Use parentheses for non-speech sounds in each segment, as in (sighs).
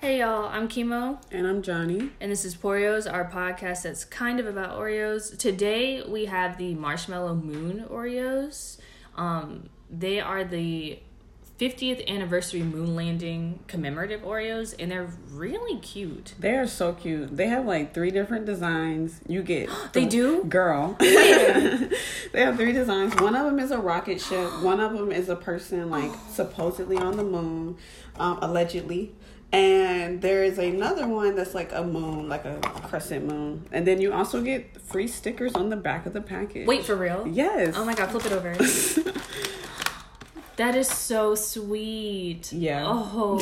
Hey y'all, I'm Chemo. And I'm Johnny. And this is Porios, our podcast that's kind of about Oreos. Today we have the Marshmallow Moon Oreos. Um, they are the 50th anniversary moon landing commemorative Oreos, and they're really cute. They are so cute. They have like three different designs. You get (gasps) they do, girl. (laughs) (laughs) they have three designs. One of them is a rocket ship. One of them is a person like supposedly on the moon, um, allegedly. And there is another one that's like a moon, like a crescent moon. And then you also get free stickers on the back of the package. Wait, for real? Yes. Oh my god, flip it over. (laughs) that is so sweet. Yeah. Oh.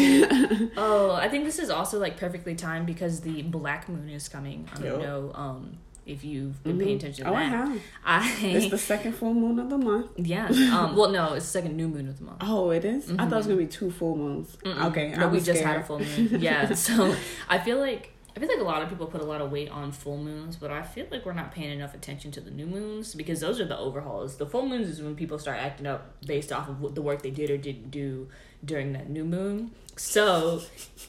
(laughs) oh, I think this is also like perfectly timed because the black moon is coming. I don't yep. know. Um if you've been mm-hmm. paying attention to oh, that. I have. I, it's the second full moon of the month. Yeah. (laughs) Um, well, no, it's the second new moon of the month. Oh, it is? Mm-hmm. I thought it was gonna be two full moons. Mm-mm. Okay, no, we just had a full moon. Yeah. (laughs) so I feel like I feel like a lot of people put a lot of weight on full moons, but I feel like we're not paying enough attention to the new moons because those are the overhauls. The full moons is when people start acting up based off of the work they did or didn't do during that new moon. So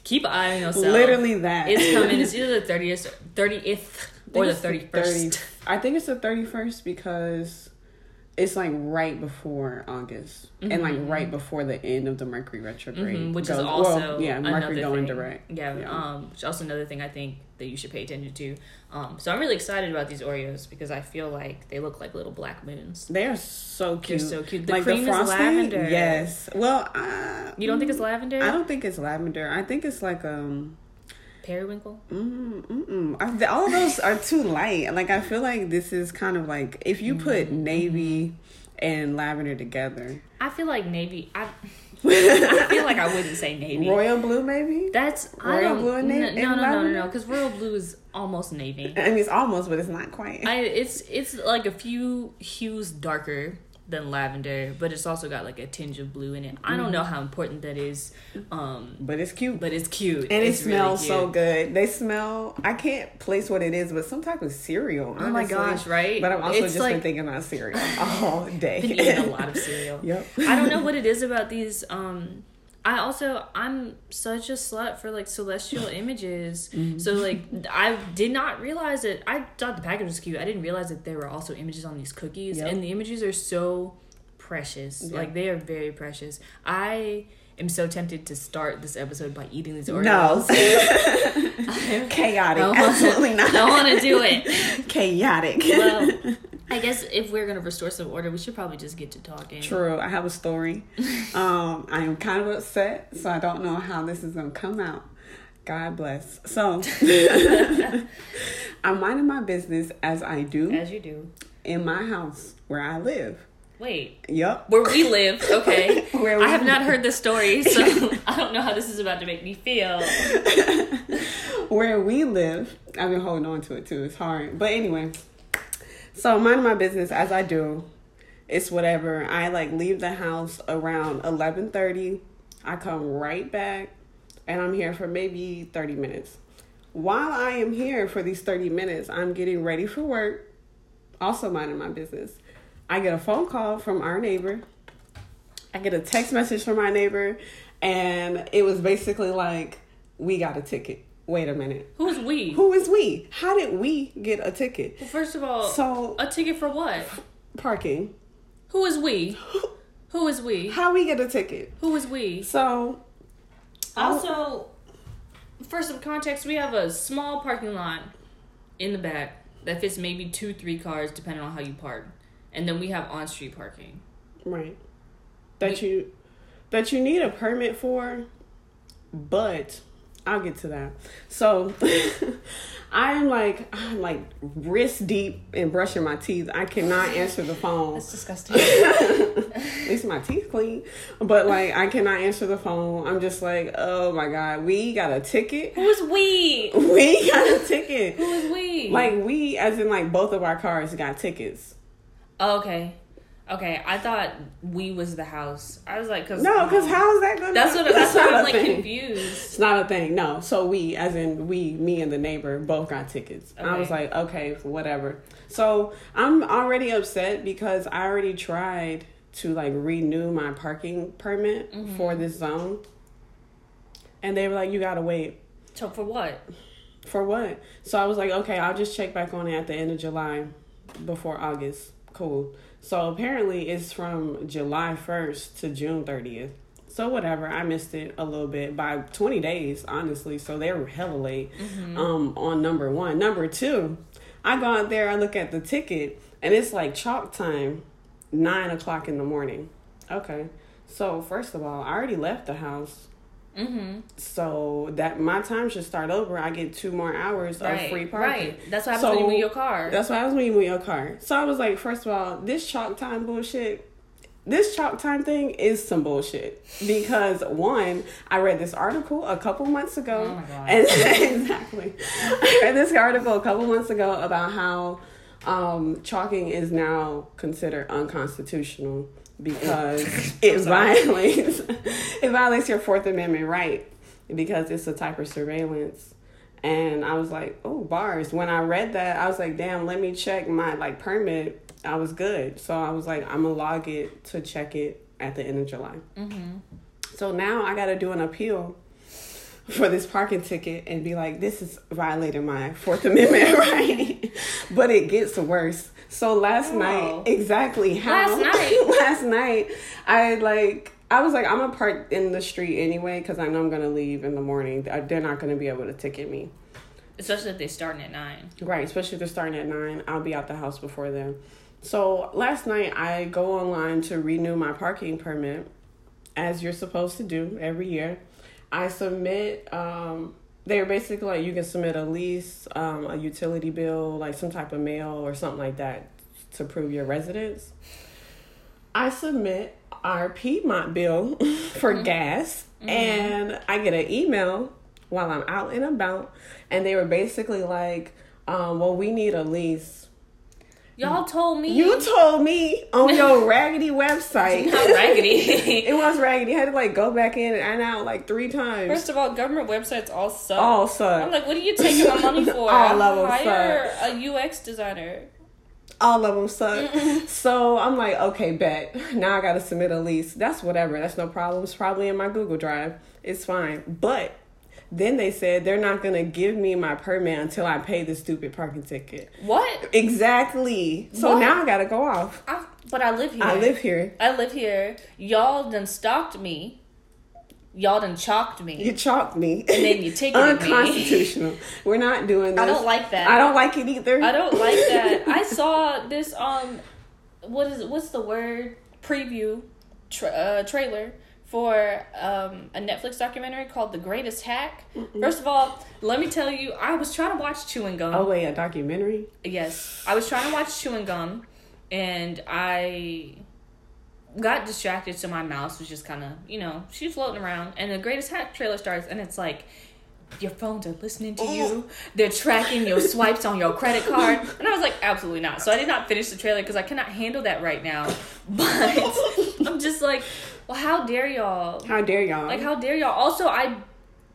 keep an eye on yourself. Literally that. It's coming. It's (laughs) either the thirtieth, thirtieth, or the thirty first. I think it's the thirty first because it's like right before August mm-hmm. and like mm-hmm. right before the end of the Mercury retrograde, mm-hmm, which goes, is also well, yeah Mercury going thing. direct. Yeah, yeah, um, which is also another thing I think that you should pay attention to. Um, so I'm really excited about these Oreos because I feel like they look like little black moons. They are so cute. They're so cute. The like cream the is lavender. Yes. Well, uh, you don't think it's lavender? I don't think it's lavender. I think it's like um periwinkle. Mm, mm, mm. all of those are too light. Like I feel like this is kind of like if you put mm-hmm. navy and lavender together. I feel like navy. I, (laughs) I feel like I wouldn't say navy. Royal blue, maybe. That's royal blue and navy. No, no, no, no, no, because royal blue is almost navy. I mean, it's almost, but it's not quite. I, it's it's like a few hues darker than lavender, but it's also got like a tinge of blue in it. I don't know mm-hmm. how important that is, um, but it's cute. But it's cute, and it's it smells really so good. They smell. I can't place what it is, but some type of cereal. Honestly. Oh my gosh, right? But I've also it's just like, been thinking about cereal (laughs) all day. been eating a lot of (laughs) cereal. yep. I don't know what it is about these. Um, I also I'm such a slut for like celestial (laughs) images. Mm-hmm. So like I did not realize it. I thought the package was cute. I didn't realize that there were also images on these cookies, yep. and the images are so precious. Yep. Like they are very precious. I am so tempted to start this episode by eating these Oreos. No, (laughs) (laughs) chaotic. Absolutely not. I don't want to do it. Chaotic. Well, I guess if we're gonna restore some order, we should probably just get to talking. True. I have a story. (laughs) um, I am kind of upset, so I don't know how this is gonna come out. God bless. So (laughs) I'm minding my business as I do. As you do. In my house where I live. Wait. Yep. Where we live, (laughs) okay. where we I have live. not heard the story, so I don't know how this is about to make me feel. where we live, I've been holding on to it too. It's hard. But anyway, so minding my business as I do. It's whatever. I like leave the house around eleven thirty. I come right back and I'm here for maybe 30 minutes. While I am here for these 30 minutes, I'm getting ready for work, also minding my business. I get a phone call from our neighbor. I get a text message from my neighbor, and it was basically like, We got a ticket. Wait a minute. Who's we? Who is we? How did we get a ticket? Well, first of all, so a ticket for what? Parking. Who is we? (gasps) Who is we? How we get a ticket? Who is we? So also, for some context, we have a small parking lot in the back that fits maybe two, three cars, depending on how you park and then we have on street parking. Right. That we, you that you need a permit for, but I'll get to that. So (laughs) I am like I'm like wrist deep in brushing my teeth. I cannot answer the phone. That's disgusting. (laughs) At least my teeth clean. But like I cannot answer the phone. I'm just like, oh my god, we got a ticket. Who's we? (laughs) We got a ticket. Who is we? Like we as in like both of our cars got tickets. Oh, okay. Okay, I thought we was the house. I was like, cause no, because um, how is that going? That's what. That's, that's why I was like thing. confused. It's not a thing. No, so we, as in we, me and the neighbor, both got tickets. Okay. I was like, okay, whatever. So I'm already upset because I already tried to like renew my parking permit mm-hmm. for this zone. and they were like, "You gotta wait." So for what? For what? So I was like, "Okay, I'll just check back on it at the end of July, before August." Cool. So apparently, it's from July first to June thirtieth. So whatever, I missed it a little bit by twenty days, honestly. So they were hella late um, on number one. Number two, I go out there, I look at the ticket, and it's like chalk time, nine o'clock in the morning. Okay, so first of all, I already left the house. Mm-hmm. So that my time should start over. I get two more hours Right. of free parking. Right. That's what happens when you move your car. That's why I was when you move your car. So I was like, first of all, this chalk time bullshit. This chalk time thing is some bullshit because one, I read this article a couple months ago, Oh my God. and (laughs) exactly, I read this article a couple months ago about how um, chalking is now considered unconstitutional because (laughs) it violates (laughs) it violates your Fourth Amendment right because it's a type of surveillance. And I was like, oh, bars. When I read that, I was like, damn, let me check my like permit. I was good. So I was like, I'm gonna log it to check it at the end of July. mm-hmm. So now I gotta do an appeal for this parking ticket and be like, this is violating my Fourth (laughs) Amendment right. but it gets worse. So last Oh. night, exactly how Last night? (laughs) last night, I like I was like, I'm gonna park in the street anyway because I know I'm gonna leave in the morning. They're not gonna be able to ticket me. Especially if they're starting at nine. Right, especially if they're starting at nine. I'll be out the house before then. So last night I go online to renew my parking permit, as you're supposed to do every year. I submit. Um, they're basically like you can submit a lease, um, a utility bill, like some type of mail or something like that to prove your residence. I submit our Piedmont bill (laughs) for gas, and I get an email while I'm out and about, and they were basically like, um, "Well, we need a lease." Y'all mm. told me You told me on (laughs) your raggedy website. not raggedy. (laughs) it was raggedy. I had to like go back in and out like three times. First of all, government websites all suck. All suck. I'm like, what are you taking my money (laughs) for? All of 'em Hire a UX designer. All of them suck. so I'm like, okay, bet. Now I got to submit a lease. That's whatever. That's no problem. It's probably in my Google Drive. It's fine. But then they said they're not going to give me my permit until I pay the stupid parking ticket. What? Exactly. So What? now I got to go off. I, but I live here. I live here. I live here. Y'all done stalked me. Y'all done chalked me. You chalked me. And then you (laughs) me. Unconstitutional. We're not doing that. I don't like that. I don't like it either. I don't like that. (laughs) I saw this um, what is what's the word preview, tra- uh, trailer for um a Netflix documentary called The Greatest Hack. First of all, let me tell you, I was trying to watch Chewing Gum. Oh wait, a documentary? Yes, I was trying to watch Chewing Gum, and I got distracted, so my mouse was just kind of, you know, she's floating around, and the Greatest Hack trailer starts, and it's like. Your phones are listening to you. They're tracking your (laughs) swipes on your credit card. And I was like, absolutely not. So I did not finish the trailer because I cannot handle that right now. But (laughs) I'm just like, well, how dare y'all? How dare y'all? Like, how dare y'all? Also, I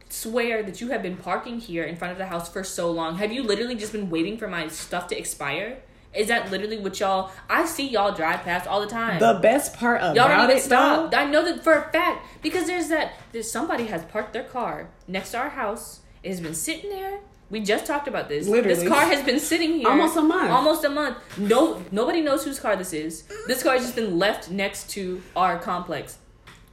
swear that you have been parking here in front of the house for so long. Have you literally just been waiting for my stuff to expire? Is that literally what y'all? I see y'all drive past all the time. the best part of y'all don't even it stop. though, I know that for a fact because there's that. There's somebody has parked their car next to our house. It has been sitting there. We just talked about this. Literally. this car has been sitting here Almost a month. Almost a month. No, nobody knows whose car this is. This car has just been left next to our complex.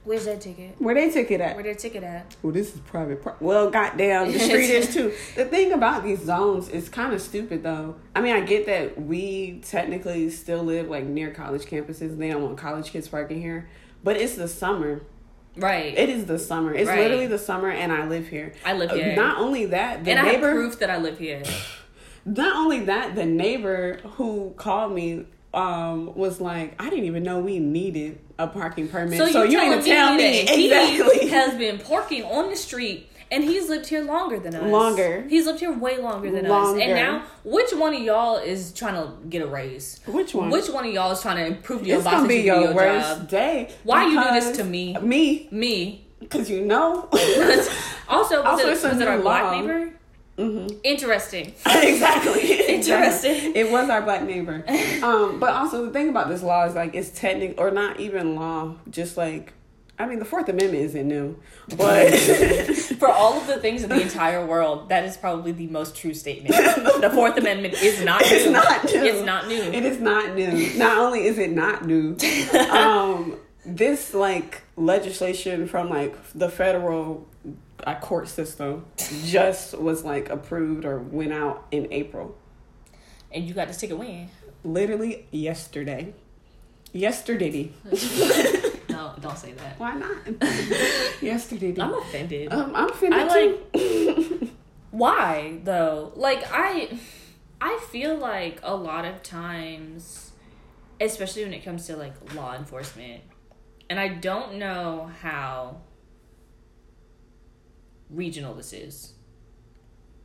Where's that ticket? where they ticket at? Where their ticket at? Well, this is private. Pro- well, goddamn, the street is too. (laughs) The thing about these zones is kind of stupid, though. I mean, I get that we technically still live like near college campuses. They don't want college kids parking here, but it's the summer. Right. It is the summer. It's Right. literally the summer, and I live here. I live here. Not only that, the and I have neighbor. proof that I live here. (sighs) Not only that, the neighbor who called me um was like, I didn't even know we needed a parking permit. So, So, you you ain't gonna tell me that he has been parking on the street and he's lived here longer than us. Longer. He's lived here way longer than us. And now, which one of y'all is trying to get a raise? Which one? Which one of y'all is trying to improve your it's gonna be your, worst job? day. Why you do this to me? Me, Me. because you know. (laughs) Also, was, Also, it, was it our new black law. neighbor? Mhm. Interesting. (laughs) exactly. Interesting. (laughs) It was our black neighbor. Um, but also the thing about this law is like it's technical or not even law, just like I mean, the Fourth Amendment isn't new, but (laughs) For all of the things in the entire world, that is probably the most true statement. The Fourth Amendment is not new. it's not new. It's not new. It is not new. Not only is it not new, um, this like legislation from like the federal uh, court system just was like approved or went out in April. and you got to stick it when? Literally yesterday. Yesterday. (laughs) No, don't say that. Why not? (laughs) yesterday. I'm offended. Um, I'm finna I like- too. (laughs) Why though? Like I I feel like a lot of times especially when it comes to like law enforcement and I don't know how regional this is.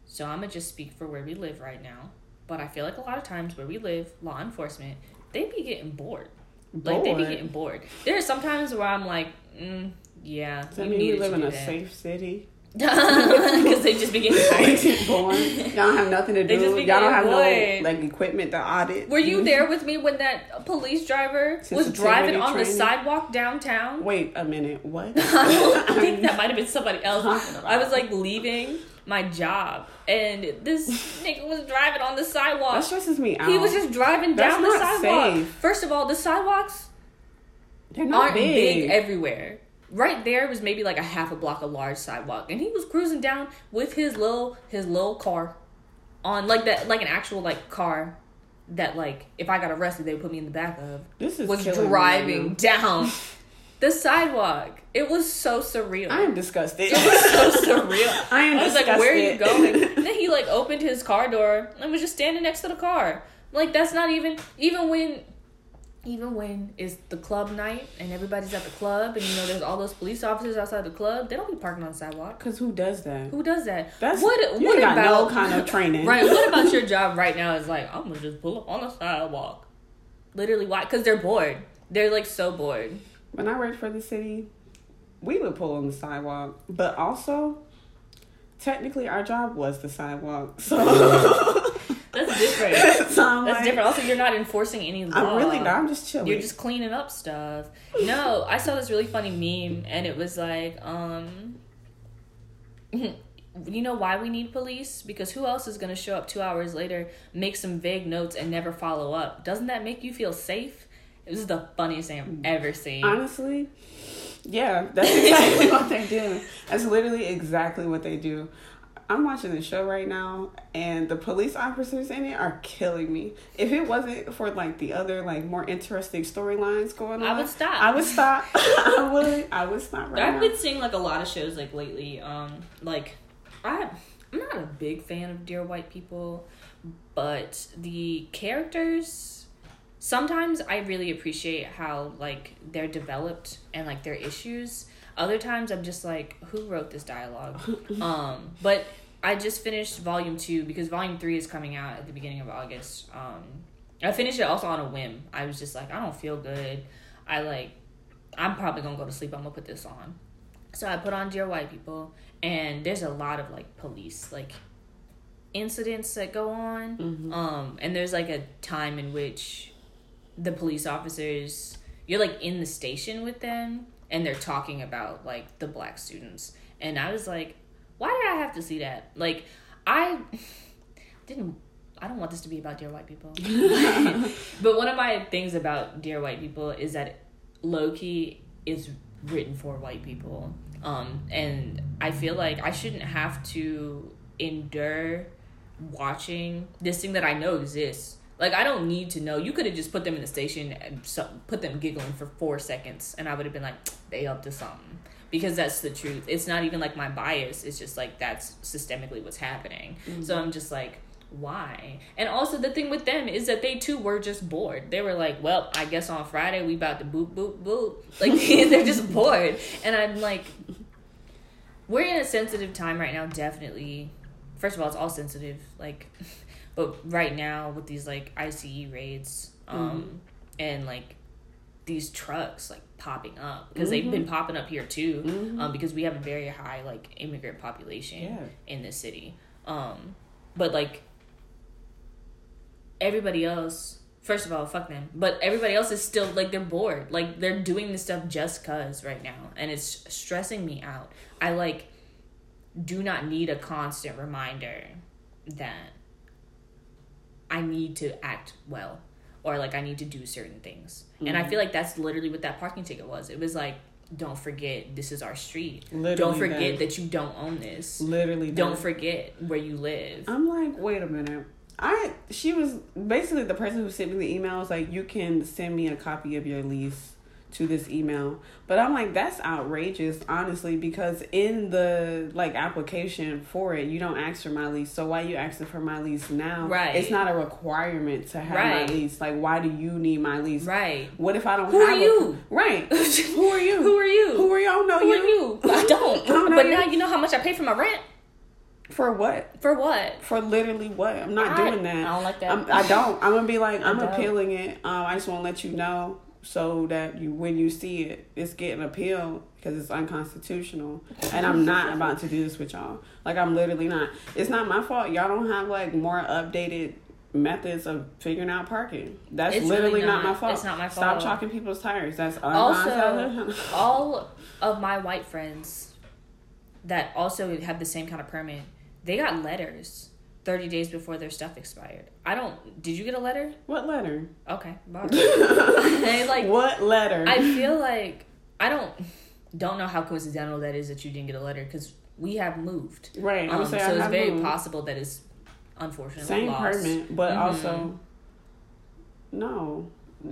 So I'm to just speak for where we live right now, but I feel like a lot of times where we live, law enforcement, they be getting bored. Like they be getting bored. There are some times where I'm like, mm, yeah, Does you mean we live in a that. safe city? Because (laughs) they just be getting bored. Born. Y'all (laughs) don't have nothing to do. Y'all don't have getting no like equipment to audit. Were you mm-hmm. there with me when that police driver was driving on the sidewalk downtown? Wait a minute. What? (laughs) I think that might have been somebody else. I was like leaving my job, and this nigga was driving on the sidewalk. That stresses me out. He was just driving That's down the sidewalk. safe. First of all, the sidewalks They're not aren't big. big everywhere. Right there was maybe like a half a block of large sidewalk, and he was cruising down with his little his little car on like that like an actual like car that like if I got arrested they would put me in the back of This is was driving down (laughs) the sidewalk. It was so surreal. I am disgusted. it was so (laughs) surreal. I am I was like, "Where are you going?" (laughs) Then he like opened his car door and was just standing next to the car. Like that's not even even when even when it's the club night and everybody's at the club and you know there's all those police officers outside the club. They don't be parking on the sidewalk. Cause who does that? Who does that? That's what. What about no kind of training. (laughs) right? What (laughs) about your job right now? Is like I'm gonna just pull up on the sidewalk. Literally, why? Because they're bored. They're like so bored. When I worked for the city, we would pull on the sidewalk, but also, technically, our job was the sidewalk. So (laughs) (laughs) That's different. so That's like, different. Also, you're not enforcing any law. I'm really not. I'm just chilling. You're just cleaning up stuff. No, I saw this really funny meme, and it was like, um, (laughs) you know why we need police? Because who else is gonna show up two hours later, make some vague notes, and never follow up? Doesn't that make you feel safe? This is the funniest thing I've ever seen. Honestly, yeah, that's exactly (laughs) what they do. That's literally exactly what they do. I'm watching the show right now, and the police officers in it are killing me. If it wasn't for like the other like more interesting storylines going on, I would stop. I would stop. (laughs) I would. I would stop right now. I've now. been seeing like a lot of shows like lately. Um, like I, I'm not a big fan of Dear White People, but the characters. Sometimes I really appreciate how like they're developed and like their issues. Other times I'm just like, who wrote this dialogue? um, but I just finished volume two because volume three is coming out at the beginning of August. Um, I finished it also on a whim. I was just like, I don't feel good. I like I'm probably gonna go to sleep. I'm gonna put this on. So I put on Dear White People, and there's a lot of like police like incidents that go on. Um, and there's like a time in which the police officers you're like in the station with them, and they're talking about like the black students. And I was like, why did I have to see that? Like, I (laughs) didn't. I don't want this to be about Dear White People. (laughs) but one of my things about Dear White People is that low key is written for white people. Um, and I feel like I shouldn't have to endure watching this thing that I know exists. Like I don't need to know. You could have just put them in the station and so, put them giggling for four seconds, and I would have been like, they up to something. Because that's the truth. It's not even like my bias. It's just like that's systemically what's happening. Mm-hmm. So I'm just like, why? And also the thing with them is that they too were just bored. They were like, well, I guess on Friday we about to boop boop boop. Like (laughs) (laughs) they're just bored. And I'm like, we're in a sensitive time right now. Definitely. First of all, it's all sensitive. Like, but right now with these like ICE raids, um, and like these trucks like popping up because they've been popping up here too, um, because we have a very high like immigrant population Yeah. in this city. Um, but like everybody else First of all, fuck them. But everybody else is still like they're bored. Like they're doing this stuff just cuz right now and it's stressing me out. I like do not need a constant reminder that I need to act well or like I need to do certain things. Mm-hmm. And I feel like that's literally what that parking ticket was. It was like don't forget this is our street. Literally don't forget that. that you don't own this. Literally don't that. forget where you live. I'm like, wait a minute. I she was basically the person who sent me the email was like, you can send me a copy of your lease to this email. But I'm like, that's outrageous, honestly, because in the like application for it, you don't ask for my lease. So why you asking for my lease now? Right. It's not a requirement to have right. my lease. Like, why do you need my lease? Right. What if I don't? Who are you? A, right. (laughs) Who are you? Who are you? Who are y'all? Know Who you? are you? I (laughs) don't. I don't but you. now you know how much I pay for my rent. For what? For what? For literally what? I'm not I, doing that. I don't like that. I'm, I don't. I'm gonna be like, (laughs) I'm appealing it. Um, I just want to let you know so that you when you see it it's getting appealed because it's unconstitutional. And i'm not about to do this with y'all. Like i'm literally not. It's not my fault. Y'all don't have like more updated methods of figuring out parking. That's it's literally really not, not, my fault. It's not my fault. stop chalking people's tires. That's also (laughs) all of my white friends that also have the same kind of permit they got letters 30 days before their stuff expired. I don't. Did you get a letter? What letter? Okay. (laughs) like what letter? I feel like I don't don't know how coincidental that is that you didn't get a letter because we have moved. Right. Um, so it's very moved. possible that it's unfortunately same lost. permit, but mm-hmm. also no.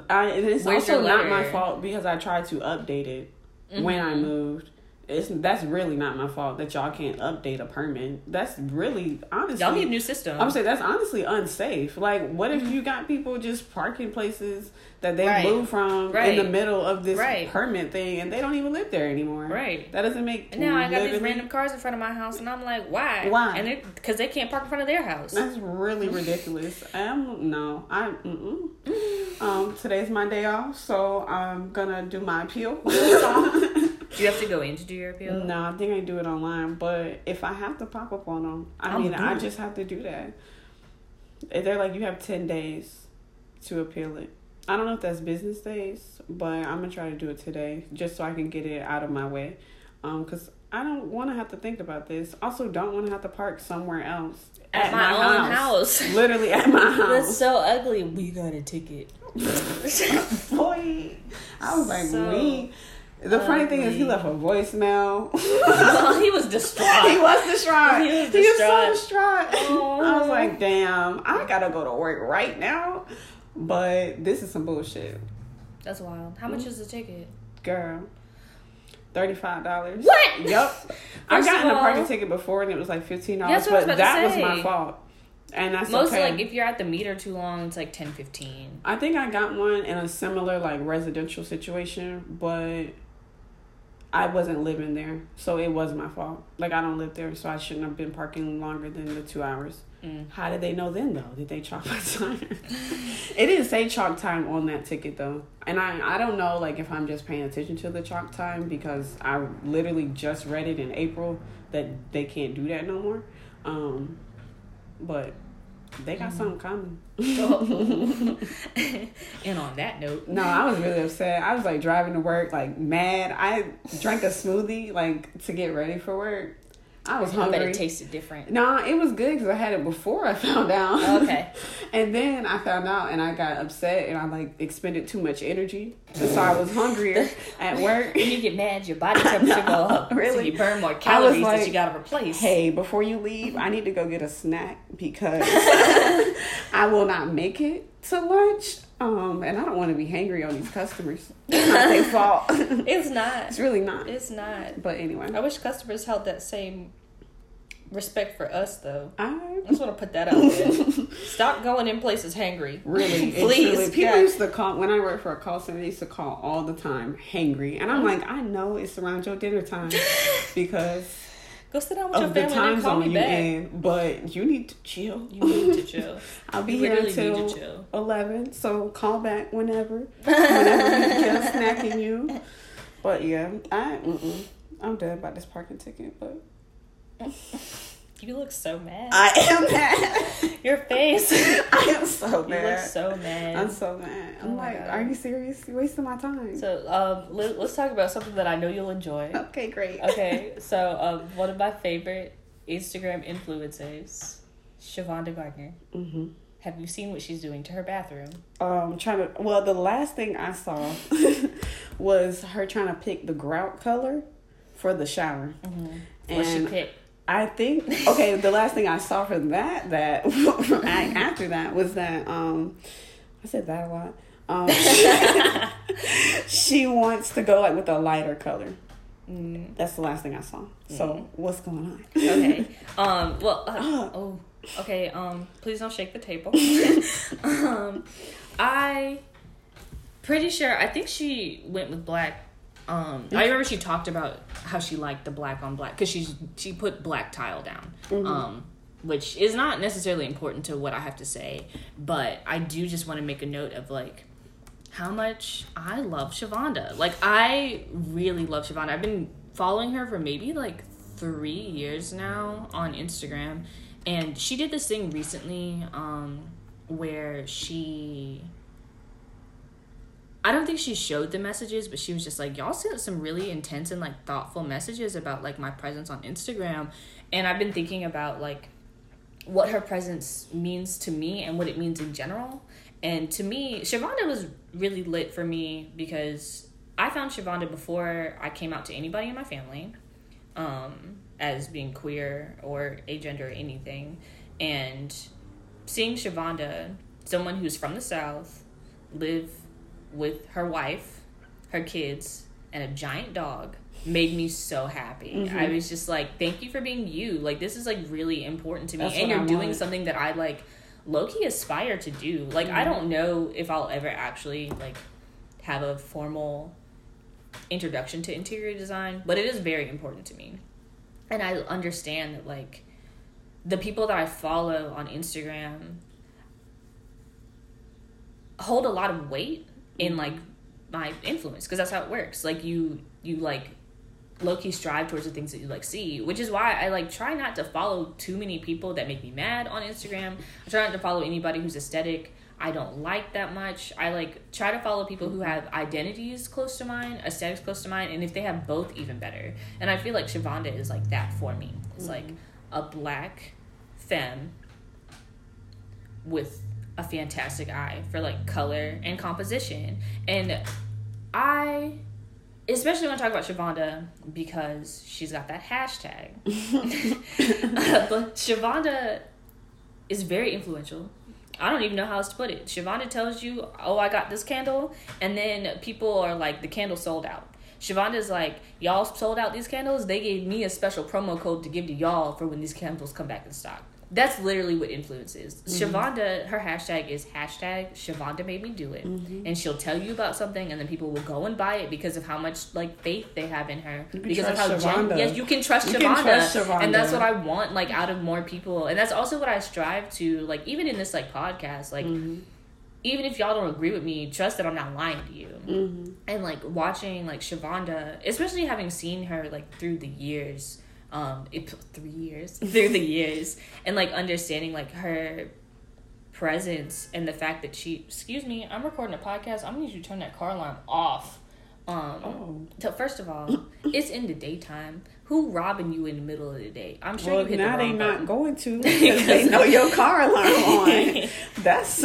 I it's Where's also not my fault because I tried to update it mm-hmm. when I moved it's that's really not my fault that y'all can't update a permit. That's really honestly y'all need a new system. I'm saying that's honestly unsafe. Like, what if you got people just parking places that they right. moved from right. in the middle of this right. permit thing, and they don't even live there anymore? Right. That doesn't make. And now I got these random cars in front of my house, and I'm like, why? Why? And because they can't park in front of their house. That's really (laughs) ridiculous. I'm no, I mm (laughs) um today's my day off, so I'm gonna do my appeal. (laughs) Do you have to go in to do your appeal? No, I think I do it online. But if I have to pop up on them, I I'll mean, I just have to do that. They're like, you have 10 days to appeal it. I don't know if that's business days, but I'm going to try to do it today just so I can get it out of my way. Because um, I don't want to have to think about this. Also, don't want to have to park somewhere else. At, at my, my, own house. house. (laughs) (laughs) Literally at my house. That's so ugly. We got a ticket. (laughs) Boy, I was like, so, we the funny thing is, he left a voicemail. (laughs) (laughs) he was distraught. he was distraught. He was distraught. He was so distraught. Oh. I was like, damn, I gotta go to work right now. But this is some bullshit. That's wild. How much mm-hmm. is the ticket? Girl. Thirty-five dollars. What? Yep. (laughs) I got a parking ticket before and it was like fifteen dollars, but that was my fault. And that's most okay. like if you're at the meter too long, it's like 10 15 I think I got one in a similar like residential situation, but I wasn't living there, so it was my fault. Like I don't live there, so I shouldn't have been parking longer than the two hours. Mm. How did they know then though? Did they chalk my time? (laughs) it didn't say chalk time on that ticket though, and I I don't know like if I'm just paying attention to the chalk time because I literally just read it in April that they can't do that no more. Um, but they got something coming. (laughs) and on that note, no, I was really upset. I was like driving to work, like mad. I drank a smoothie like to get ready for work. I was hungry. But it tasted different. No, nah, it was good because I had it before I (laughs) found out. Oh, okay. (laughs) and then I found out and I got upset and I like expended too much energy. So I was hungrier (laughs) at work. When you get mad, your body temperature go up. Really? So you burn more calories like, that you gotta replace. Hey, before you leave, I need to go get a snack because I will not make it to lunch. Um, and I don't want to be hangry on these customers. (laughs) It's not their fault. (laughs) it's not. It's (laughs) really not. It's not. But anyway, I wish customers held that same respect for us, though. I, I just want to put that out there. Stop going in places hangry. Really, please. Really, people yeah. used to call when I worked for a call center. They used to call all the time hangry, and I'm mm-hmm. like, I know it's around your dinner time because Go sit down with your family and call me back. In, but you need to chill. You need to chill. (laughs) I'll be you here until eleven, so call back whenever. (laughs) whenever you get a snack in you. But yeah, I mm-mm, I'm dead by this parking ticket. But (laughs) You look so mad. I am (laughs) mad. Your face. I am so You mad. look so mad. I'm so mad. I'm Oh like, are you serious? You're wasting my time. so um, let, let's talk about something that I know you'll enjoy. okay, great. Okay, (laughs) so um, one of my favorite Instagram influencers, Shavonda Gardner. hmm Have you seen what she's doing to her bathroom? Um, trying to. Well, the last thing I saw (laughs) was her trying to pick the grout color for the shower. What she picked? I think okay. The last thing I saw from that that (laughs) after that was that um, I said that a lot. Um, (laughs) she wants to go like with a lighter color. Mm, That's the last thing I saw. So Mm. what's going on? okay. (laughs) Um. Well. Uh, Ah. oh. Okay. Um. Please don't shake the table. um. I. Pretty sure. I think she went with black. Um. I remember she talked about how she liked the black on black because she's she put black tile down. Um. Which is not necessarily important to what I have to say, but I do just want to make a note of like how much I love Shavonda. Like I really love Shavonda. I've been following her for maybe like three years now on Instagram, and she did this thing recently um, where she. I don't think she showed the messages, but she was just like, y'all sent some really intense and like thoughtful messages about like my presence on Instagram. And I've been thinking about like what her presence means to me and what it means in general. And to me, Shavonda was really lit for me because I found Shavonda before I came out to anybody in my family um, as being queer or agender or anything. And seeing Shavonda, someone who's from the South, live with her wife, her kids, and a giant dog made me so happy. I mm-hmm. was just like, thank you for being you. Like this is like really important to me. That's and you're I doing want. something that I like low key aspire to do. Like I mm-hmm. don't know if I'll ever actually like have a formal introduction to interior design, but it is very important to me. And I understand that like the people that I follow on Instagram hold a lot of weight in like my influence because that's how it works. Like you you like low key strive towards the things that you like see, which is why I like try not to follow too many people that make me mad on Instagram. I try not to follow anybody who's aesthetic. I don't like that much. I like try to follow people who have identities close to mine, aesthetics close to mine, and if they have both, even better. And I feel like Shavonda is like that for me. It's like mm-hmm. a black femme with a fantastic eye for like color and composition. And I especially want to talk about Shavonda because she's got that hashtag. but (laughs) (laughs) Shavonda is very influential. I don't even know how else to put it. Shavonda tells you, "Oh, I got this candle," and then people are like, "The candle sold out." Shavonda's like, "Y'all sold out these candles. They gave me a special promo code to give to y'all for when these candles come back in stock." That's literally what influence is. Mm-hmm. Shavonda, her hashtag is hashtag Shavonda made me do it, mm-hmm. and she'll tell you about something, and then people will go and buy it because of how much like faith they have in her. Because of how gen- yes, you can trust You Shavonda, can trust Shavonda. and that's what I want like out of more people, and that's also what I strive to like even in this like podcast like. Mm-hmm. Even if y'all don't agree with me, trust that I'm not lying to you. Mm-hmm. And like watching like Shavonda, especially having seen her like through the years, um, it, three years (laughs) through the years, and like understanding like her presence and the fact that she. Excuse me, I'm recording a podcast. I'm gonna need you to turn that car alarm off. Um, Oh. so first of all, it's in the daytime. Who robbing you in the middle of the day? I'm sure Well, you hit now the they wrong not going to (laughs) because they know your car alarm on. (laughs) That's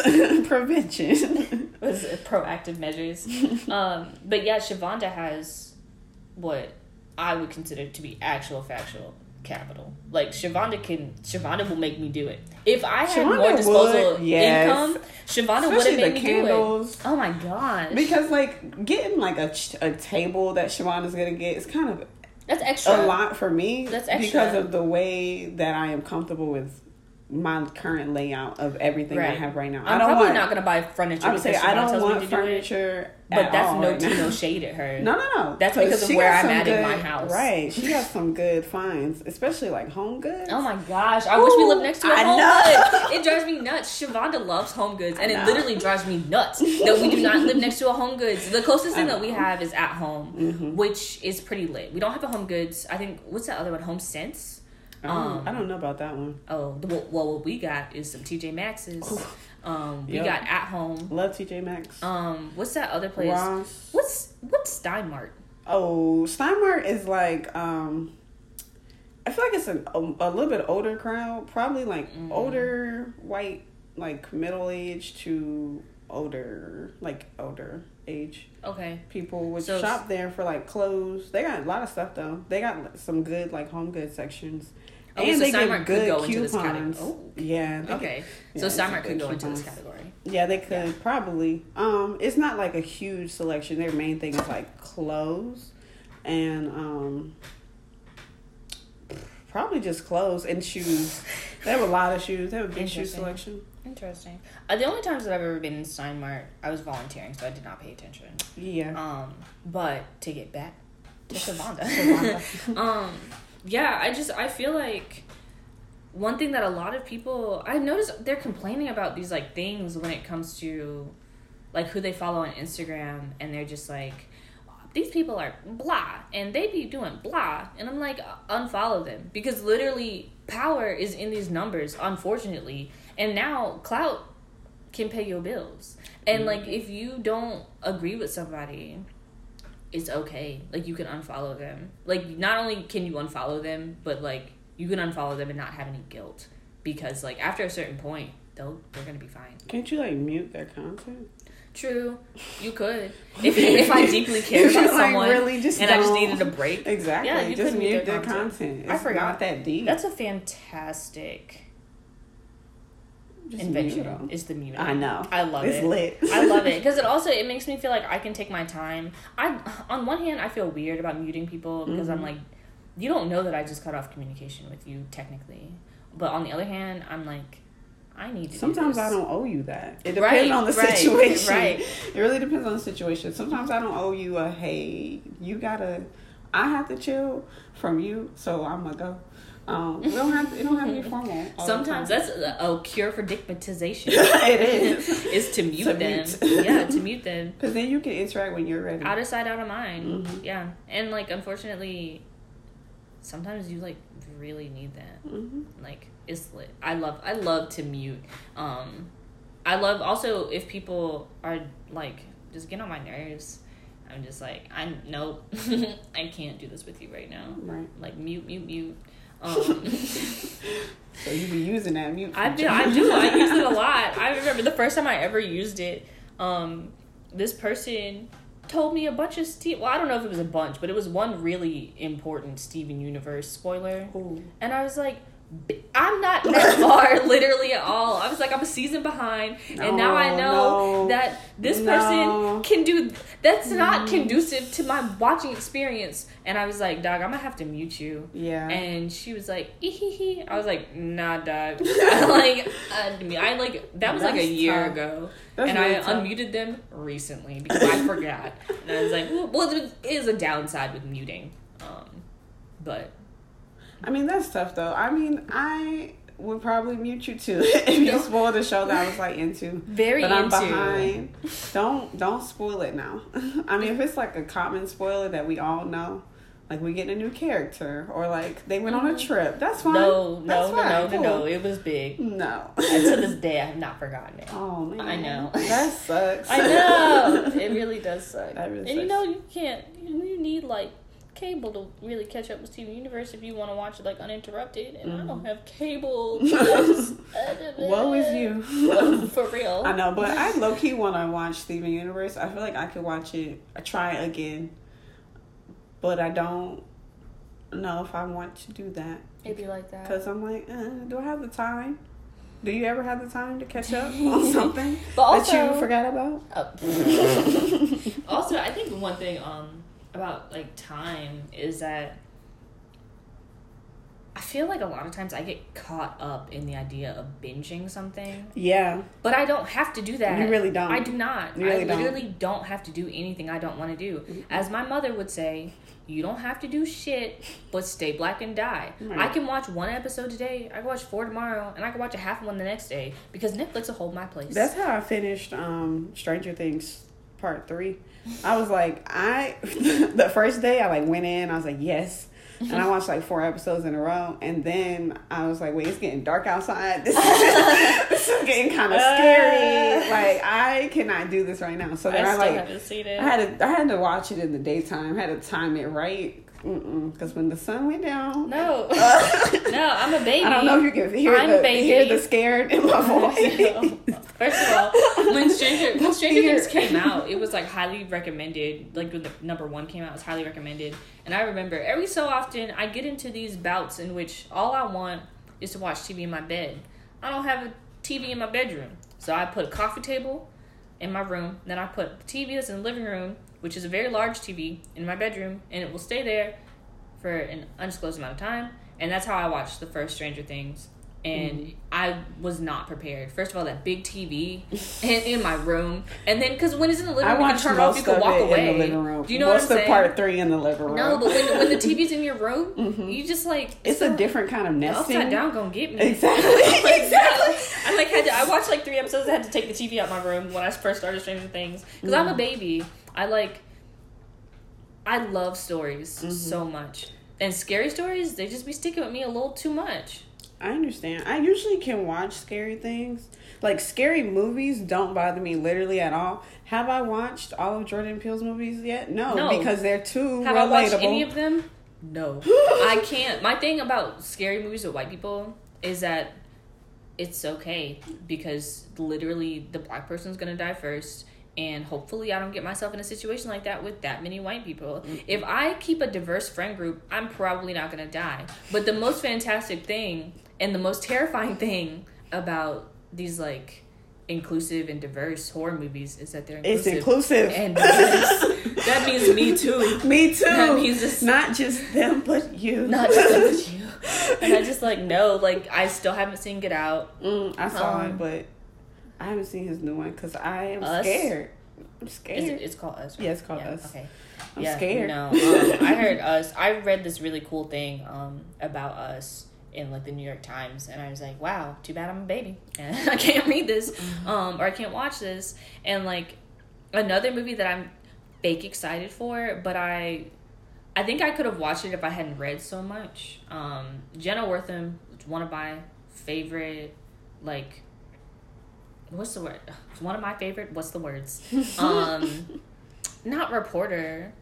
prevention. was proactive measures. um, but yeah, Shavonda has what I would consider to be actual factual capital. Like Shavonda can Shavonda will make me do it. If I had Shavonda more disposable would, yes. income, Shavonda would have made the me candles. do it. Oh my gosh. Because like getting like a, a table that Shavonda's gonna get is kind of That's extra. a lot for me. That's extra. because of the way that I am comfortable with my current layout of everything I have right now. I'm I don't probably want. not gonna buy furniture. I would say because I don't want to do it. furniture. But at that's no right no (laughs) shade at her. No, no, no. That's because of where I'm at in my house. Right. (laughs) She has some good finds, especially like home goods. Oh my gosh! I wish we lived next to a I home know. goods. (laughs) It drives me nuts. Shavonda loves home goods, and it literally drives me nuts that we do not live next to a home goods. The closest thing that we have is at home, Mm-hmm. which is pretty lit. We don't have a home goods. I think what's that other one? Home Sense. Oh, um, I don't know about that one. Oh, well, well, what we got is some TJ Maxx's. Um, we yep. got at home. Love TJ Maxx. Um, what's that other place? Ross. What's what's Steinmart? Oh, Steinmart is like um, I feel like it's a, a, a little bit older crowd, probably like mm. older white, like middle age to older, like older age. Okay. People would so, shop there for like clothes. They got a lot of stuff though. They got some good like home goods sections. Oh, and so they get good coupons. Oh. Yeah. Okay. Yeah, so Steinmart could go coupons. into this category. Yeah, they could yeah. probably. Um, it's not like a huge selection. Their main thing is like clothes, and um, probably just clothes and shoes. they have a lot of shoes. They have a big shoe selection. Interesting. Uh, the only times that I've ever been in Steinmart, I was volunteering, so I did not pay attention. Yeah. Um, but to get back to (laughs) Shavonda, (laughs) um, yeah, I just I feel like one thing that a lot of people I've noticed they're complaining about these like things when it comes to like who they follow on Instagram, and they're just like these people are blah and they be doing blah and i'm like unfollow them because literally power is in these numbers unfortunately and now clout can pay your bills. And like mm-hmm. if you don't agree with somebody, it's okay. Like you can unfollow them. Like not only can you unfollow them, but like you can unfollow them and not have any guilt because like after a certain point, they'll they're gonna be fine. Can't you like mute their content? True, you could. (laughs) If if I deeply care about like someone really just and don't. I just needed a break, exactly. Yeah, you just mute, mute their, their content. content. It's I forgot that deep. That's a fantastic just invention is the mute. I know. I love it's it. It's lit. I love it (laughs) because it also it makes me feel like I can take my time. I on one hand I feel weird about muting people because mm-hmm. I'm like, you don't know that I just cut off communication with you technically, but on the other hand I'm like. I need to Sometimes do I don't owe you that. It depends right, on the right, situation. Right. (laughs) It really depends on the situation. Sometimes I don't owe you a hey, you gotta I have to chill from you, so I'm gonna go. Um, we don't have to, it don't have to be formal. Sometimes that's a, a, cure for digmatization. (laughs) it is. (laughs) is to mute to them. Mute. yeah, to mute them. (laughs) Because then you can interact when you're ready. Out of sight, out of mind. Mm-hmm. Yeah, and like unfortunately, sometimes you like really need that. Mm-hmm. Like it's lit. I love. I love to mute. Um, I love also if people are like just get on my nerves. I'm just like I nope, I can't do this with you right now. Right. Like mute, mute, mute. Um, (laughs) so you be using that mute? I do. I do. I use it a (laughs) lot. I remember the first time I ever used it. Um, this person told me a bunch of Steve. Well, I don't know if it was a bunch, but it was one really important Steven Universe spoiler. Ooh. And I was like, I'm not that (laughs) far, literally at all. I was like, I'm a season behind, and oh, now I know no. that this no. person can do. That's not mm. conducive to my watching experience. And I was like, dog, I'm gonna have to mute you. Yeah. And she was like, ee I was like, nah, dog. (laughs) (laughs) Like, uh, I like that was that's like a year tough. ago, that's and really I tough. unmuted them recently because I forgot. and I was like, well, it is a downside with muting, um, but I mean, that's tough though. I mean, I would probably mute you too (laughs) if you spoil the show that I was like into. Very but I'm behind. Don't don't spoil it now. (laughs) I mean, if it's like a common spoiler that we all know, like we get a new character or like they went on a mm-hmm. trip, that's fine. No, that's no, fine. no, no, cool. no, It was big. No. and to this (laughs) day, I have not forgotten it. Oh man, I know that sucks. I know it really does suck. Really and sucks. you know you can't. You need like cable to really catch up with Steven Universe if you want to watch it like uninterrupted. And mm. I don't mm-hmm. have cable. (laughs) Woe is you. (laughs) For real. I know, but I (laughs) low key want to watch Steven Universe. I feel like I could watch it, I try it again, but I don't know if I want to do that. It'd be like that. Because I'm like, uh, do I have the time? Do you ever have the time to catch up on something also, that you forgot about? Uh, also, I think one thing um about like time is that I feel like a lot of times I get caught up in the idea of binging something. Yeah. But I don't have to do that. You really don't. I do not. You really I literally don't. don't have to do anything I don't want to do. Mm-hmm. As my mother would say, you don't have to do shit, but stay black and die. Right. I can watch one episode today, I can watch four tomorrow, and I can watch a half one the next day because Netflix will hold my place. That's how I finished um, Stranger Things part three. I was like, I (laughs) the first day I like went in, I was like, yes. and I watched like four episodes in a row, and then I was like, wait, it's getting dark outside. (laughs) This is, this (laughs) is getting kind of scary. Uh. Like I cannot do this right now. So then I I, like haven't seen it. I had to I had to watch it in the daytime. I had to time it right. Because when the sun went down, no, no, I'm a baby. I don't know if you can hear I'm the baby. hear the scared in my voice. First of all, when (laughs) Stranger when Stranger Things came out, it was like highly recommended. Like when the number one came out, it was highly recommended. And I remember every so often I get into these bouts in which all I want is to watch TV in my bed. I don't have a TV in my bedroom, so I put a coffee table in my room. Then I put the TV that's in the living room, which is a very large TV, in my bedroom, and it will stay there for an undisclosed amount of time. And that's how I watched the first Stranger Things. And Mm-hmm. I was not prepared. First of all, that big TV in, in my room, and then because when it's in the living I room, you can turn off. You can walk away. in the living room. Do you know What's what I'm the saying? part three in the living room? No, but when, when the TV's in your room, you just like Mm-hmm. it's a different kind of nesting. upside down gonna get me. Exactly. (laughs) Like, exactly. I like had to. I watched like three episodes. I had to take the TV out of my room when I first started Stranger Things because I'm a baby. I like. I love stories so much, and scary stories they just be sticking with me a little too much. I understand. I usually can watch scary things. Like scary movies don't bother me literally at all. Have I watched all of Jordan Peele's movies yet? No, No. because they're too Have I watched relatable. any of them? No, (gasps) I can't. My thing about scary movies with white people is that it's okay because literally the black person's gonna die first. And hopefully, I don't get myself in a situation like that with that many white people. If I keep a diverse friend group, I'm probably not gonna die. But the most fantastic thing and the most terrifying thing about these like inclusive and diverse horror movies is that they're it's inclusive. inclusive. and diverse. (laughs) that means me too. me too. That means it's- not just them, but you. not just with you. (laughs) And I just like no, like I still haven't seen Get Out. Mm, I saw Um, it, but I haven't seen his new one because I am Us? scared. I'm scared. Is it, it's called Us. right? Yeah, it's called Yeah, Us. Okay. I'm yeah, scared. No, (laughs) um, I heard Us. I read this really cool thing um, about Us in like the New York Times, and I was like, wow, too bad I'm a baby and (laughs) I can't read this, Mm-hmm. um, or I can't watch this. And like another movie that I'm fake excited for, but I. I think I could have watched it if I hadn't read so much. Um, Jenna Wortham, one of my favorite, like, what's the word? It's one of my favorite. What's the words? (laughs) Um, not reporter.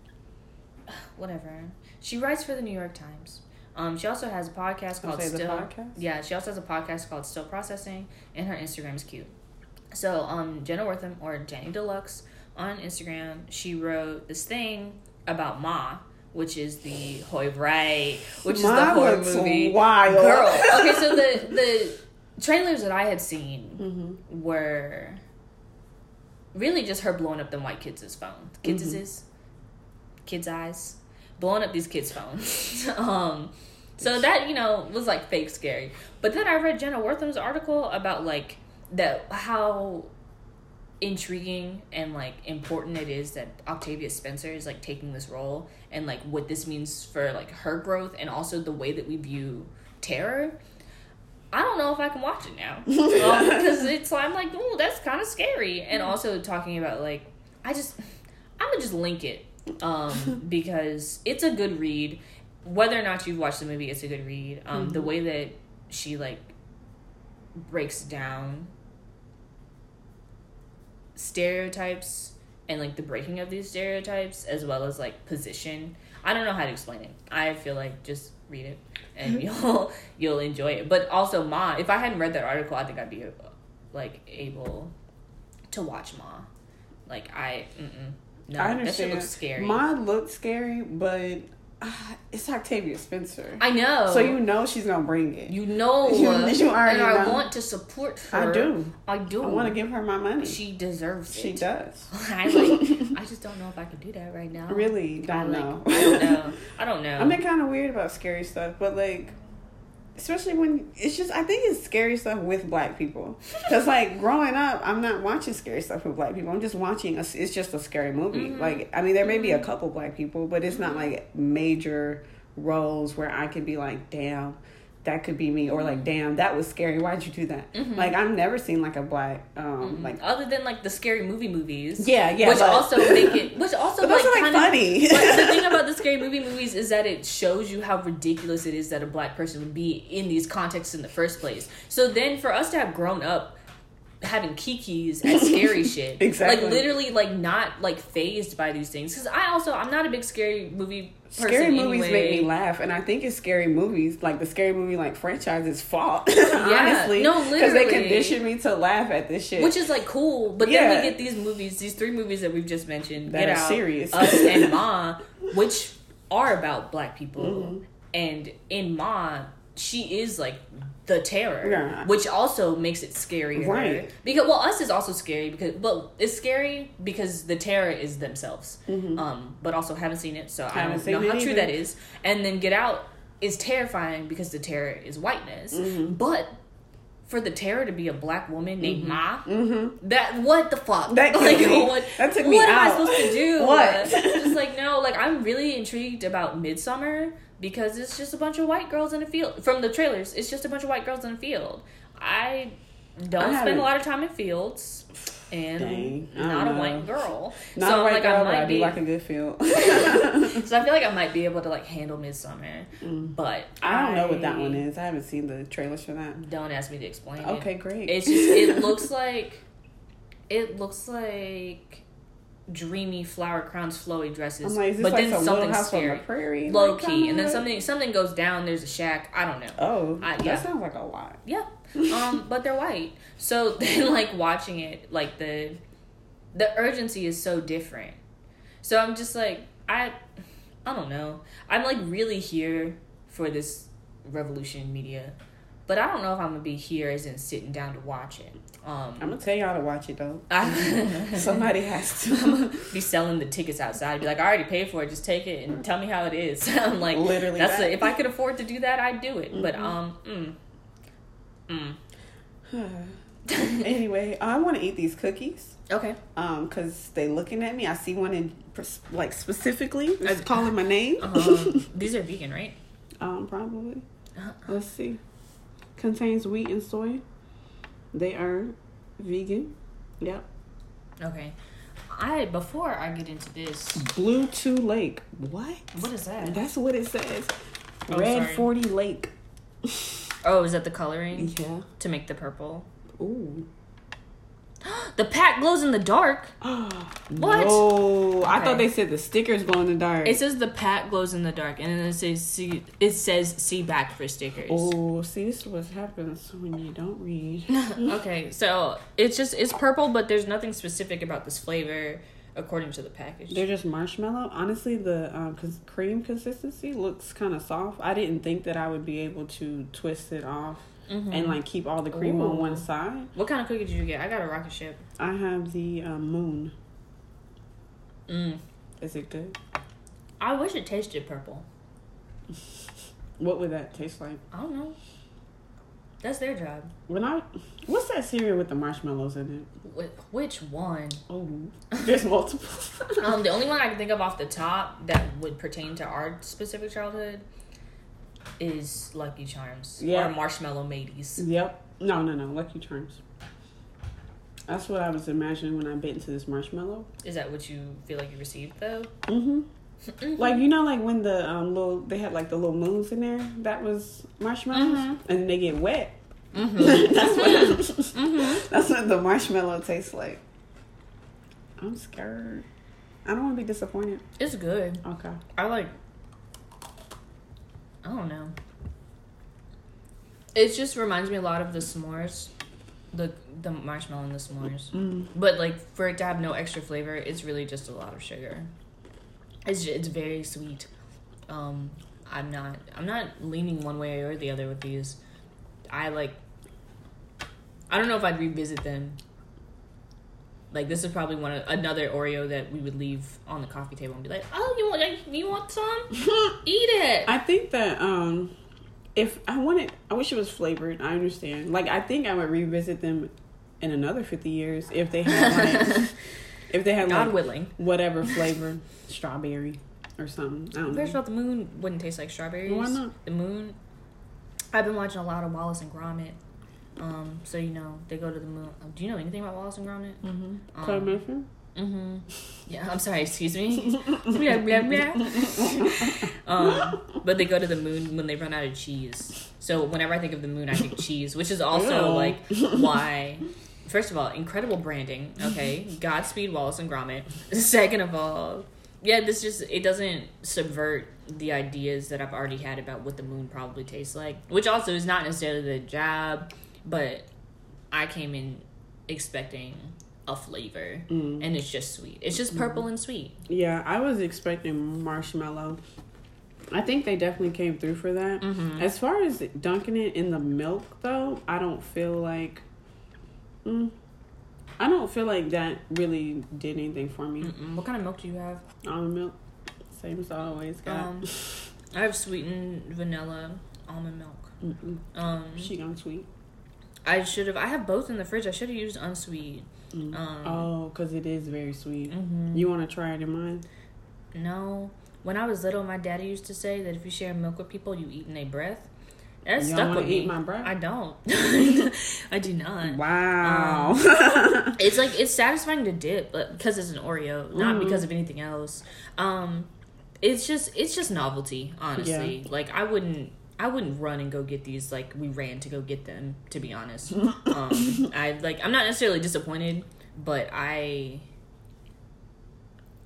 Whatever. She writes for the New York Times. Um, she also has a podcast called Still. podcast? Yeah, she also has a podcast called Still Processing, and her Instagram is cute. So, um, Jenna Wortham or Jenny Deluxe on Instagram, she wrote this thing about Ma, which is the Hoy Right, which is the horror looks movie. wild. Girl. Okay, so the (laughs) the trailers that I had seen Mm-hmm. were really just her blowing up the white kids' phone. Kids' Mm-hmm. kids' eyes. Blowing up these kids' phones. (laughs) um so that, you know, was like fake scary. But then I read Jenna Wortham's article about like that how intriguing and like important it is that Octavia Spencer is like taking this role and like what this means for like her growth and also the way that we view terror. I don't know if I can watch it now (laughs) um, because it's I'm like, oh, that's kind of scary, and also talking about like, I just, I'm gonna just link it um, (laughs) because it's a good read. Whether or not you've watched the movie, it's a good read. Um, The way that she like breaks down stereotypes and like the breaking of these stereotypes as well as like position. I don't know how to explain it. I feel like just read it and (laughs) you'll you'll enjoy it. But also Ma, if I hadn't read that article, I think I'd be like able to watch Ma. Like I mm-mm. No, I that shit understand. looks scary. Ma looked scary, but uh, it's Octavia Spencer. I know. so you know she's gonna bring it. you know (laughs) You- you already and I know. want to support her. I do. I do. I want to give her my money. She deserves She it. She does. (laughs) I like. (laughs) I just don't know if I can do that right now. Really I don't like- know. I don't know. I don't know. I've been kind of weird about scary stuff, but like, especially when it's just I think it's scary stuff with black people. Cause like growing up, I'm not watching scary stuff with black people. I'm just watching. A, it's just a scary movie. Mm-hmm. Like I mean, there may be a couple black people, but it's not like major roles where I can be like, damn, that could be me or like damn that was scary why'd you do that Mm-hmm. like i've never seen like a black um like other than like the scary movie movies. Yeah, yeah, Which but- also make it, (laughs) which also like, are, like, kind of- funny. (laughs) but the thing about the scary movie (laughs) movies is that it shows you how ridiculous it is that a black person would be in these contexts in the first place. So then for us to have grown up having kikis at scary shit, Exactly. like literally like not like phased by these things. Because I also I'm not a big scary movie. Scary movies anyway. make me laugh and i think it's scary movies like the scary movie like franchise's fault (laughs) honestly no, they literally. condition me to laugh at this shit Which is like cool, but Yeah. then we get these movies, these three movies that we've just mentioned, That Get are Out, serious. Us, and (laughs) Ma, which are about black people. Mm-hmm. And in Ma, she is like the terror, Yeah. which also makes it scarier. Right. Because well, Us is also scary because well, it's scary because the terror is themselves. Um, but also haven't seen it, so I Mm-hmm. Don't know how true that is. And then Get Out is terrifying because the terror is whiteness, Mm-hmm. but. For the terror to be a black woman named Ma, that what the fuck? Mm-hmm. That (laughs) like, me. What, That took me what am I supposed to do? (laughs) What? just like no, like I'm really intrigued about Midsommar because it's just a bunch of white girls in a field. From the trailers, it's just a bunch of white girls in a field. I don't I spend a lot of time in fields, and Dang, I not a white girl. not so right like girl, I might I do be. like a good feel (laughs) so (laughs) I feel like I might be able to like handle Midsommar, but Mm. I don't know what that one is. I haven't seen the trailers for that. Don't ask me to explain it. Okay, great. It's just it (laughs) looks like it looks like dreamy flower crowns flowy dresses. Like, but like then some something little house on scary. the prairie? Low like, key. And then something something goes down, there's a shack. I don't know. Oh, I- that sounds like a lot. Yeah. Um, but they're white. So (laughs) then like watching it, like the the urgency is so different. So I'm just like I I don't know. I'm like really here for this revolution media. But I don't know if I'm gonna be here as in sitting down to watch it. Um I'm gonna tell y'all to watch it though. I (laughs) Somebody has to. (laughs) be selling the tickets outside. Be like, I already paid for it. Just take it and tell me how it is. I'm like, Literally That's that. the, if I could afford to do that, I'd do it. But um, mm, mm. (sighs) anyway, I want to eat these cookies. Okay. Um, cause they looking at me. I see one in like specifically. It's calling my name. Um, (laughs) these are vegan, right? Um, probably. Uh-huh. Let's see. Contains wheat and soy. They are vegan. Yep. Okay. I before I get into this, Blue Two Lake. What? what is that? That's what it says. Oh, Red sorry. Forty Lake. (laughs) Oh, is that the coloring Yeah. to make the purple? Ooh. (gasps) The pack glows in the dark. (gasps) What? Oh, I thought they said the stickers glow in the dark. It says the pack glows in the dark, and then it says see. It says see back for stickers. Oh, see, this is what happens when you don't read. (laughs) okay, so it's just it's purple, but there's nothing specific about this flavor according to the package. They're just marshmallow. Honestly, the um, cause cream consistency looks kind of soft. I didn't think that I would be able to twist it off and like keep all the cream on one side. What kind of cookie did you get? I got a rocket ship. I have the um, moon. Mm. Is it good? I wish it tasted purple. (laughs) What would that taste like? I don't know. That's their job. When I, what's that cereal with the marshmallows in it? Wh- Which one? Oh, (laughs) there's multiple. (laughs) Um, the only one I can think of off the top that would pertain to our specific childhood is Lucky Charms Yeah. or Marshmallow Mateys. yep. No, no, no. Lucky Charms. That's what I was imagining when I bit into this marshmallow. Is that what you feel like you received though? Mm-hmm. Like you know, like when the um little they had like the little moons in there. That was marshmallows, Mhm. and they get wet. Mm-hmm. (laughs) that's what. That's what the marshmallow tastes like. I'm scared. I don't want to be disappointed. It's good. Okay. I like. I don't know. It just reminds me a lot of the s'mores, the the marshmallow and the s'mores. Mm. But like for it to have no extra flavor, it's really just a lot of sugar. It's ju- it's very sweet. Um, I'm not I'm not leaning one way or the other with these. I like. I don't know if I'd revisit them. Like this is probably one of, another Oreo that we would leave on the coffee table and be like, "Oh, you want you want some? (laughs) Eat it." I think that um, if I wanted, I wish it was flavored. I understand. Like I think I would revisit them in another fifty years if they had like (laughs) if they had God like willing. whatever (laughs) flavor, strawberry or something. I don't First of know. all, the moon wouldn't taste like strawberries. Why not? The moon. I've been watching a lot of Wallace and Gromit. Um, so you know they go to the moon. Do you know anything about Wallace and Gromit? Mm-hmm. Um? Mm-hmm. Yeah, I'm sorry. Excuse me. (laughs) (laughs) um, but they go to the moon when they run out of cheese. So whenever I think of the moon, I think cheese, which is also Ew. like why. First of all, incredible branding. (laughs) Okay, Godspeed, Wallace and Gromit. (laughs) Second of all, yeah, this just it doesn't subvert the ideas that I've already had about what the moon probably tastes like, which also is not necessarily the job, but I came in expecting a flavor Mm. and it's just sweet. It's just purple and sweet. Yeah, I was expecting marshmallow. I think they definitely came through for that. Mm-hmm. As far as dunking it in the milk, though, I don't feel like. Mm, I don't feel like that really did anything for me. Mm-mm. What kind of milk do you have? Almond milk, same as I always got. Um, I have sweetened vanilla almond milk. Um, She gone sweet. I should have. I have both in the fridge. I should have used unsweet. Mm. Um, oh, because it is very sweet. mhm. You want to try it in mine? No. When I was little, my daddy used to say that if you share milk with people, you eat in their breath. That stuck with me. my breath? I don't. (laughs) I do not. Wow. (laughs) It's like it's satisfying to dip, but because it's an Oreo, not Mhm. because of anything else. Um, it's just it's just novelty, honestly. Like I wouldn't I wouldn't run and go get these like we ran to go get them. To be honest, (laughs) um, I like I'm not necessarily disappointed, but I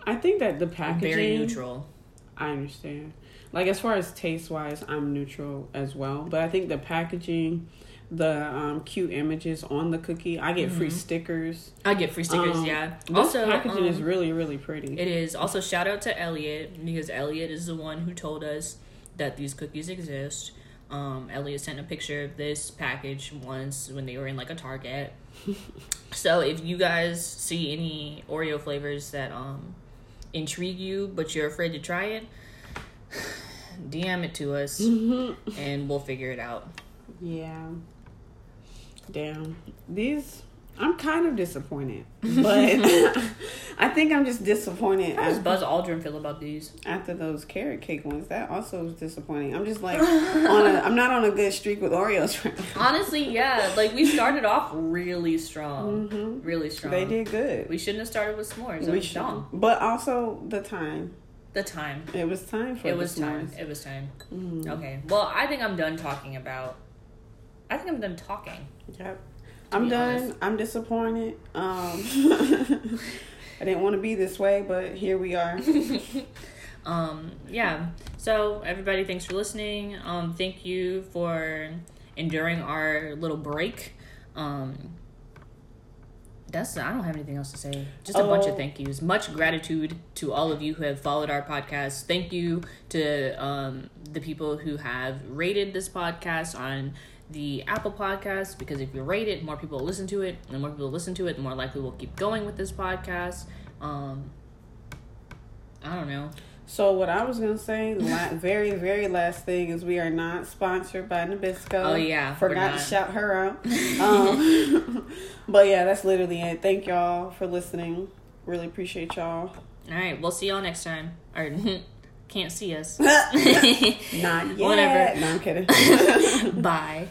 I think that the packaging. very neutral. I understand. Like as far as taste wise, I'm neutral as well. But I think the packaging, the um, cute images on the cookie, I get free Mhm. stickers. I get free stickers. Um, yeah. This Also, packaging is um, really really pretty. It is. Also, shout out to Elliot because Elliot is the one who told us that these cookies exist. Um, Elliot sent a picture of this package once when they were in like a Target. (laughs) so if you guys see any Oreo flavors that um intrigue you but you're afraid to try it, DM it to us (laughs) and we'll figure it out. yeah. Damn. These. I'm kind of disappointed, but (laughs) I think I'm just disappointed How does Buzz Aldrin feel about these? after those carrot cake ones. That also was disappointing. I'm just like (laughs) on a. I'm not on a good streak with Oreos right now. Honestly, yeah. Like we started off really strong, Mhm. really strong. They did good. We shouldn't have started with s'mores. We should, but also the time. The time. It was time for It was time. s'mores. It was time. Mm. Okay. Well, I think I'm done talking about. I think I'm done talking. Yep. I'm done. honest. I'm disappointed. Um, (laughs) I didn't want to be this way, but here we are. (laughs) Um. Yeah. So everybody, thanks for listening. Um. Thank you for enduring our little break. Um. That's I don't have anything else to say. Just a bunch of thank yous. Much gratitude to all of you who have followed our podcast. Thank you to um, the people who have rated this podcast on the Apple Podcast because if you rate it, more people listen to it. And the more people listen to it, the more likely we'll keep going with this podcast. Um, I don't know. So what I was gonna say, la- (laughs) very very last thing is we are not sponsored by Nabisco. Oh, yeah, forgot to shout her out. (laughs) Um, (laughs) but yeah, that's literally it. Thank y'all for listening. Really appreciate y'all. All right, we'll see y'all next time. Or can't see us. Not yet. Whatever. No, I'm kidding. Bye.